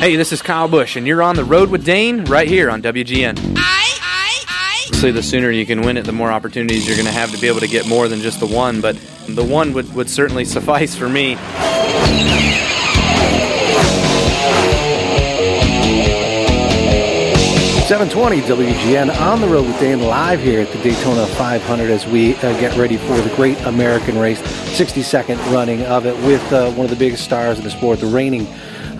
Hey, this is Kyle Busch, and you're on the road with Dane right here on WGN. I, I, I. Obviously, the sooner you can win it, the more opportunities you're going to have to be able to get more than just the one, but the one would, would certainly suffice for me. 720 WGN on the road with Dane live here at the Daytona 500 as we uh, get ready for the Great American Race, 62nd running of it with uh, one of the biggest stars in the sport, the reigning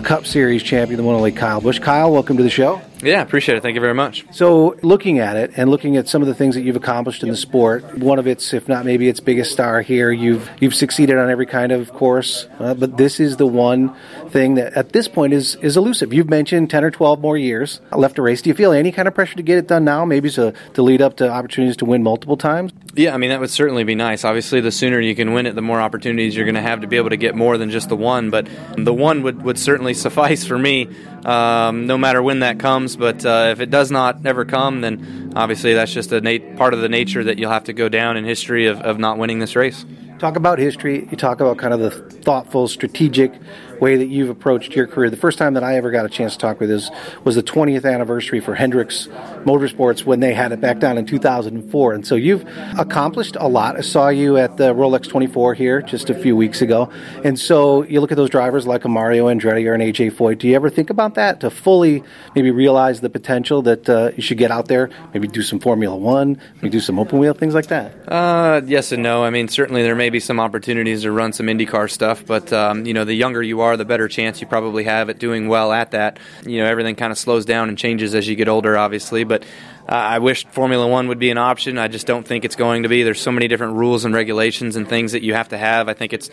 Cup Series champion, the one and only Kyle Busch. Kyle, welcome to the show. Yeah, appreciate it. Thank you very much. So, looking at it and looking at some of the things that you've accomplished in the sport, one of its, if not maybe its biggest star here, you've you've succeeded on every kind of course, uh, but this is the one thing that at this point is is elusive. You've mentioned ten or twelve more years left to race. Do you feel any kind of pressure to get it done now? Maybe to to lead up to opportunities to win multiple times. Yeah, I mean that would certainly be nice. Obviously, the sooner you can win it, the more opportunities you're going to have to be able to get more than just the one. But the one would would certainly suffice for me, um, no matter when that comes. But uh, if it does not ever come, then obviously that's just a nat- part of the nature that you'll have to go down in history of, of not winning this race. Talk about history. You talk about kind of the thoughtful, strategic way that you've approached your career. The first time that I ever got a chance to talk with is was the 20th anniversary for Hendricks Motorsports when they had it back down in 2004. And so you've accomplished a lot. I saw you at the Rolex 24 here just a few weeks ago. And so you look at those drivers like a Mario Andretti or an AJ Foyt. Do you ever think about that to fully maybe realize the potential that uh, you should get out there, maybe do some Formula One, maybe do some open wheel, things like that? Uh, yes and no. I mean, certainly there may be some opportunities to run some IndyCar stuff, but um, you know, the younger you are, the better chance you probably have at doing well at that. You know, everything kind of slows down and changes as you get older, obviously, but. Uh, I wish Formula One would be an option. I just don't think it's going to be. There's so many different rules and regulations and things that you have to have. I think it's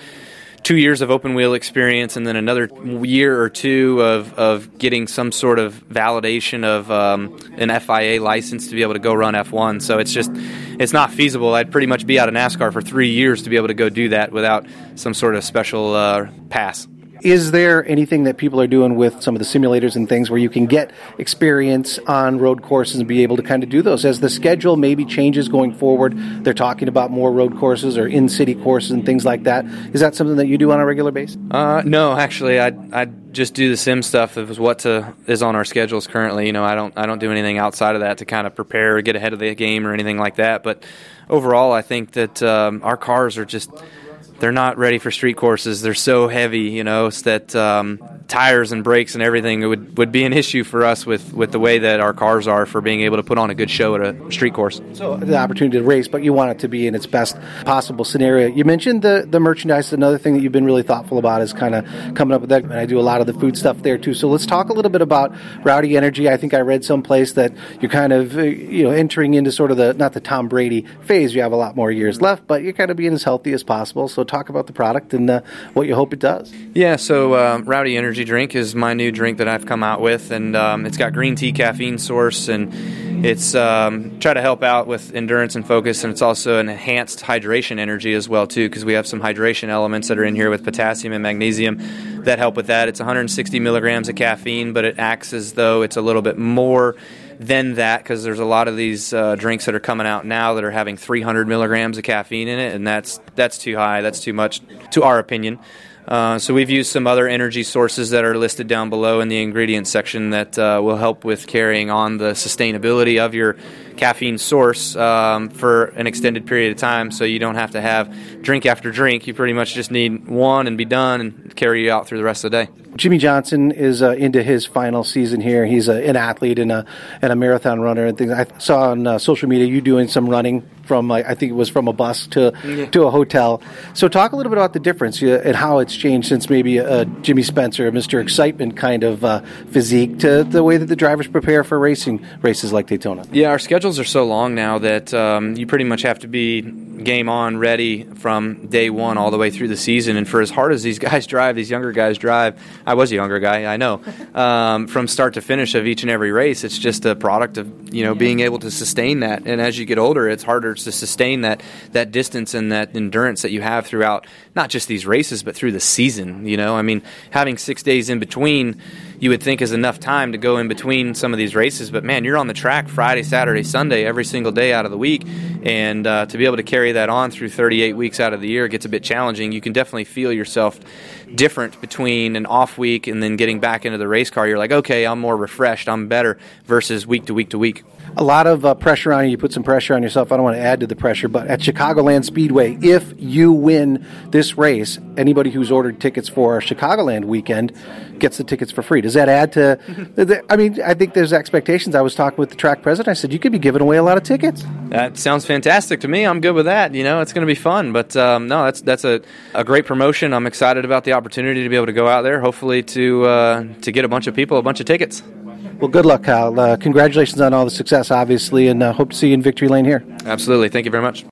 two years of open wheel experience and then another year or two of, of getting some sort of validation of um, an FIA license to be able to go run F1. So it's just it's not feasible. I'd pretty much be out of NASCAR for three years to be able to go do that without some sort of special uh, pass. Is there anything that people are doing with some of the simulators and things where you can get experience on road courses and be able to kind of do those? As the schedule maybe changes going forward, they're talking about more road courses or in city courses and things like that. Is that something that you do on a regular basis? Uh, no, actually, I I just do the sim stuff is what to, is on our schedules currently. You know, I don't I don't do anything outside of that to kind of prepare or get ahead of the game or anything like that. But overall, I think that um, our cars are just they're not ready for street courses. They're so heavy, you know, that um, tires and brakes and everything would, would be an issue for us with, with the way that our cars are for being able to put on a good show at a street course. So the opportunity to race, but you want it to be in its best possible scenario. You mentioned the, the merchandise. Another thing that you've been really thoughtful about is kind of coming up with that. And I do a lot of the food stuff there too. So let's talk a little bit about Rowdy Energy. I think I read someplace that you're kind of uh, you know entering into sort of the not the Tom Brady phase. You have a lot more years left, but you're kind of being as healthy as possible. So talk about the product and uh, what you hope it does. Yeah. So uh, Rowdy Energy drink is my new drink that I've come out with, and um, it's got green tea caffeine source, and it's um, try to help out with endurance and focus, and it's also an enhanced hydration energy as well too, because we have some hydration elements that are in here with potassium and magnesium that help with that. It's 160 milligrams of caffeine, but it acts as though it's a little bit more than that because there's a lot of these uh, drinks that are coming out now that are having 300 milligrams of caffeine in it, and that's that's too high. That's too much, to our opinion. Uh, so we've used some other energy sources that are listed down below in the ingredients section that uh, will help with carrying on the sustainability of your caffeine source um, for an extended period of time. So you don't have to have drink after drink. You pretty much just need one and be done and carry you out through the rest of the day. Jimmie Johnson is uh, into his final season here. He's a, an athlete and a and a marathon runner and things. I saw on uh, social media you doing some running from I think it was from a bus to yeah. to a hotel. So talk a little bit about the difference uh, and how it's changed since maybe a Jimmy Spencer, Mr. Excitement kind of uh, physique to the way that the drivers prepare for racing races like Daytona. Yeah, our schedules are so long now that um, you pretty much have to be game on, ready from day one all the way through the season. And for as hard as these guys drive, these younger guys drive, I was a younger guy, I know, um, from start to finish of each and every race, it's just a product of you know, being able to sustain that. And as you get older, it's harder to sustain that that distance and that endurance that you have throughout not just these races, but through the season. You know, I mean, having six days in between, you would think is enough time to go in between some of these races. But man, you're on the track Friday, Saturday, Sunday, every single day out of the week, and uh, to be able to carry that on through 38 weeks out of the year gets a bit challenging. You can definitely feel yourself different between an off week and then getting back into the race car. You're like, okay, I'm more refreshed, I'm better, versus week to week to week a lot of uh, pressure on you. You put some pressure on yourself. I don't want to add to the pressure, but at Chicagoland Speedway, if you win this race, anybody who's ordered tickets for Chicagoland weekend gets the tickets for free. Does that add to? the, I mean, I think there's expectations. I was talking with the track president. I said you could be giving away a lot of tickets. That sounds fantastic to me. I'm good with that. You know, it's going to be fun. But um, no, that's that's a, a great promotion. I'm excited about the opportunity to be able to go out there. Hopefully, to uh, to get a bunch of people a bunch of tickets. Well, good luck, Kyle. Uh, congratulations on all the success, obviously, and uh, hope to see you in victory lane here. Absolutely. Thank you very much.